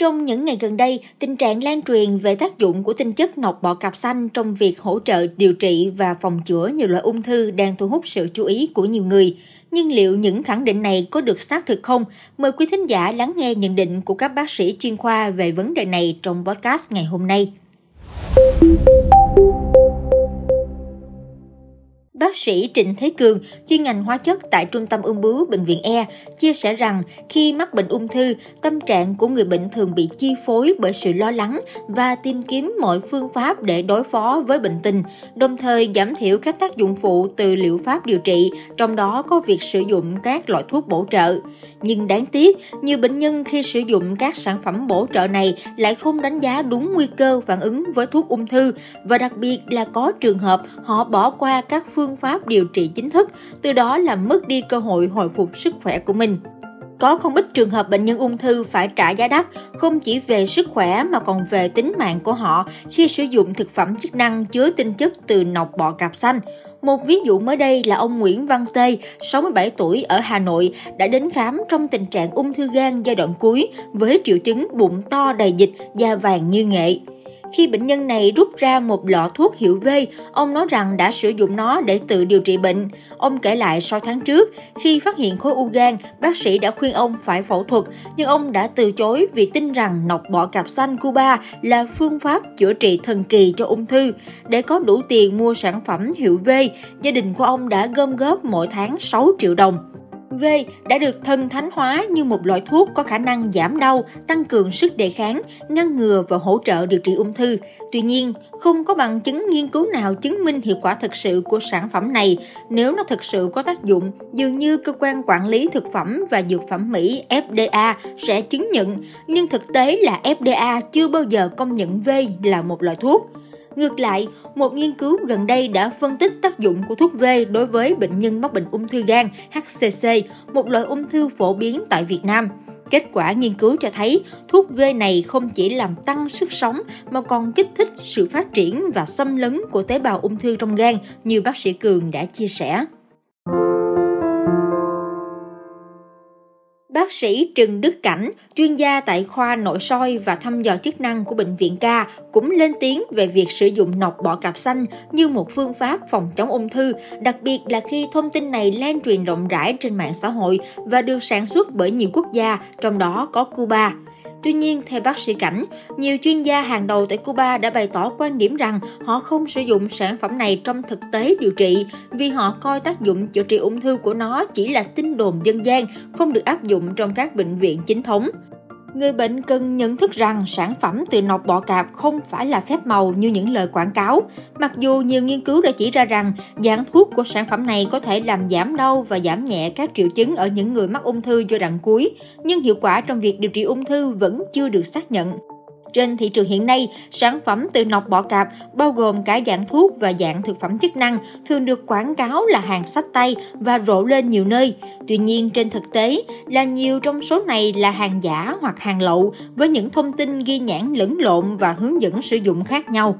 Trong những ngày gần đây, tình trạng lan truyền về tác dụng của tinh chất nọc bọ cạp xanh trong việc hỗ trợ điều trị và phòng chữa nhiều loại ung thư đang thu hút sự chú ý của nhiều người. Nhưng liệu những khẳng định này có được xác thực không? Mời quý thính giả lắng nghe nhận định của các bác sĩ chuyên khoa về vấn đề này trong podcast ngày hôm nay. Bác sĩ Trịnh Thế Cường, chuyên ngành hóa chất tại Trung tâm ung bướu Bệnh viện E, chia sẻ rằng khi mắc bệnh ung thư, tâm trạng của người bệnh thường bị chi phối bởi sự lo lắng và tìm kiếm mọi phương pháp để đối phó với bệnh tình, đồng thời giảm thiểu các tác dụng phụ từ liệu pháp điều trị, trong đó có việc sử dụng các loại thuốc bổ trợ. Nhưng đáng tiếc, nhiều bệnh nhân khi sử dụng các sản phẩm bổ trợ này lại không đánh giá đúng nguy cơ phản ứng với thuốc ung thư và đặc biệt là có trường hợp họ bỏ qua các phương pháp điều trị chính thức, từ đó làm mất đi cơ hội hồi phục sức khỏe của mình. Có không ít trường hợp bệnh nhân ung thư phải trả giá đắt, không chỉ về sức khỏe mà còn về tính mạng của họ khi sử dụng thực phẩm chức năng chứa tinh chất từ nọc bọ cạp xanh. Một ví dụ mới đây là ông Nguyễn Văn Tê, 67 tuổi ở Hà Nội, đã đến khám trong tình trạng ung thư gan giai đoạn cuối với triệu chứng bụng to đầy dịch, da vàng như nghệ. Khi bệnh nhân này rút ra một lọ thuốc hiệu V, ông nói rằng đã sử dụng nó để tự điều trị bệnh. Ông kể lại 6 tháng trước, khi phát hiện khối u gan, bác sĩ đã khuyên ông phải phẫu thuật, nhưng ông đã từ chối vì tin rằng nọc bọ cạp xanh Cuba là phương pháp chữa trị thần kỳ cho ung thư. Để có đủ tiền mua sản phẩm hiệu V, gia đình của ông đã gom góp mỗi tháng 6 triệu đồng. V đã được thân thánh hóa như một loại thuốc có khả năng giảm đau, tăng cường sức đề kháng, ngăn ngừa và hỗ trợ điều trị ung thư. Tuy nhiên, không có bằng chứng nghiên cứu nào chứng minh hiệu quả thực sự của sản phẩm này. Nếu nó thực sự có tác dụng, dường như cơ quan quản lý thực phẩm và dược phẩm Mỹ FDA sẽ chứng nhận, nhưng thực tế là FDA chưa bao giờ công nhận V là một loại thuốc. Ngược lại, một nghiên cứu gần đây đã phân tích tác dụng của thuốc V đối với bệnh nhân mắc bệnh ung thư gan HCC, một loại ung thư phổ biến tại Việt Nam. Kết quả nghiên cứu cho thấy thuốc V này không chỉ làm tăng sức sống mà còn kích thích sự phát triển và xâm lấn của tế bào ung thư trong gan như bác sĩ Cường đã chia sẻ. Bác sĩ Trần Đức Cảnh, chuyên gia tại khoa nội soi và thăm dò chức năng của Bệnh viện Ca, cũng lên tiếng về việc sử dụng nọc bọ cạp xanh như một phương pháp phòng chống ung thư, đặc biệt là khi thông tin này lan truyền rộng rãi trên mạng xã hội và được sản xuất bởi nhiều quốc gia, trong đó có Cuba. Tuy nhiên, theo bác sĩ Cảnh, nhiều chuyên gia hàng đầu tại Cuba đã bày tỏ quan điểm rằng họ không sử dụng sản phẩm này trong thực tế điều trị vì họ coi tác dụng chữa trị ung thư của nó chỉ là tin đồn dân gian, không được áp dụng trong các bệnh viện chính thống. Người bệnh cần nhận thức rằng sản phẩm từ nọc bọ cạp không phải là phép màu như những lời quảng cáo. Mặc dù nhiều nghiên cứu đã chỉ ra rằng dạng thuốc của sản phẩm này có thể làm giảm đau và giảm nhẹ các triệu chứng ở những người mắc ung thư giai đoạn cuối, nhưng hiệu quả trong việc điều trị ung thư vẫn chưa được xác nhận. Trên thị trường hiện nay, sản phẩm từ nọc bọ cạp bao gồm cả dạng thuốc và dạng thực phẩm chức năng thường được quảng cáo là hàng sách tay và rộ lên nhiều nơi. Tuy nhiên, trên thực tế là nhiều trong số này là hàng giả hoặc hàng lậu với những thông tin ghi nhãn lẫn lộn và hướng dẫn sử dụng khác nhau.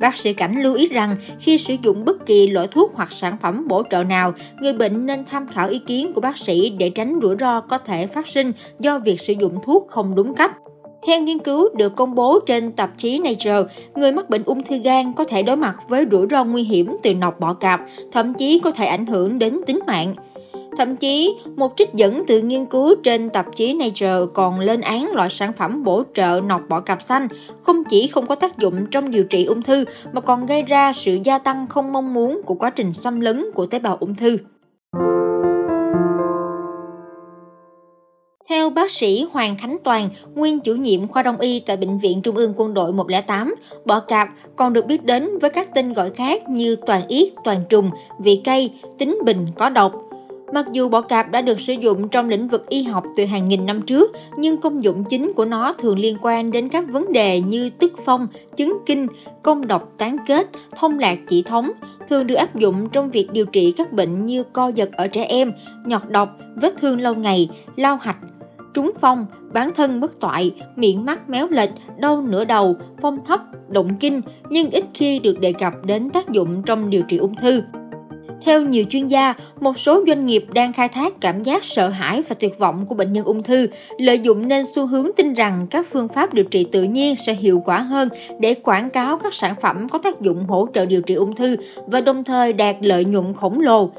Bác sĩ Cảnh lưu ý rằng khi sử dụng bất kỳ loại thuốc hoặc sản phẩm bổ trợ nào, người bệnh nên tham khảo ý kiến của bác sĩ để tránh rủi ro có thể phát sinh do việc sử dụng thuốc không đúng cách. Theo nghiên cứu được công bố trên tạp chí Nature, người mắc bệnh ung thư gan có thể đối mặt với rủi ro nguy hiểm từ nọc bọ cạp, thậm chí có thể ảnh hưởng đến tính mạng. Thậm chí, một trích dẫn từ nghiên cứu trên tạp chí Nature còn lên án loại sản phẩm bổ trợ nọc bọ cạp xanh không chỉ không có tác dụng trong điều trị ung thư mà còn gây ra sự gia tăng không mong muốn của quá trình xâm lấn của tế bào ung thư. Theo bác sĩ Hoàng Khánh Toàn, nguyên chủ nhiệm khoa đông y tại Bệnh viện Trung ương Quân đội 108, bọ cạp còn được biết đến với các tên gọi khác như toàn yết, toàn trùng, vị cây, tính bình, có độc. Mặc dù bọ cạp đã được sử dụng trong lĩnh vực y học từ hàng nghìn năm trước, nhưng công dụng chính của nó thường liên quan đến các vấn đề như tức phong, chứng kinh, công độc tán kết, thông lạc chỉ thống, thường được áp dụng trong việc điều trị các bệnh như co giật ở trẻ em, nhọt độc, vết thương lâu ngày, lao hạch, trúng phong, bán thân bất toại, miệng mắt méo lệch, đau nửa đầu, phong thấp, động kinh nhưng ít khi được đề cập đến tác dụng trong điều trị ung thư. Theo nhiều chuyên gia, một số doanh nghiệp đang khai thác cảm giác sợ hãi và tuyệt vọng của bệnh nhân ung thư, lợi dụng nên xu hướng tin rằng các phương pháp điều trị tự nhiên sẽ hiệu quả hơn để quảng cáo các sản phẩm có tác dụng hỗ trợ điều trị ung thư và đồng thời đạt lợi nhuận khổng lồ.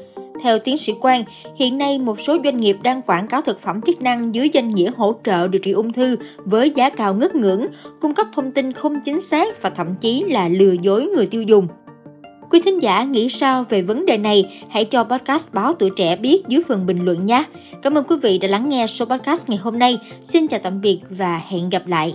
Theo tiến sĩ Quang, hiện nay một số doanh nghiệp đang quảng cáo thực phẩm chức năng dưới danh nghĩa hỗ trợ điều trị ung thư với giá cao ngất ngưỡng, cung cấp thông tin không chính xác và thậm chí là lừa dối người tiêu dùng. Quý thính giả nghĩ sao về vấn đề này? Hãy cho podcast Báo Tuổi Trẻ biết dưới phần bình luận nhé. Cảm ơn quý vị đã lắng nghe số podcast ngày hôm nay. Xin chào tạm biệt và hẹn gặp lại.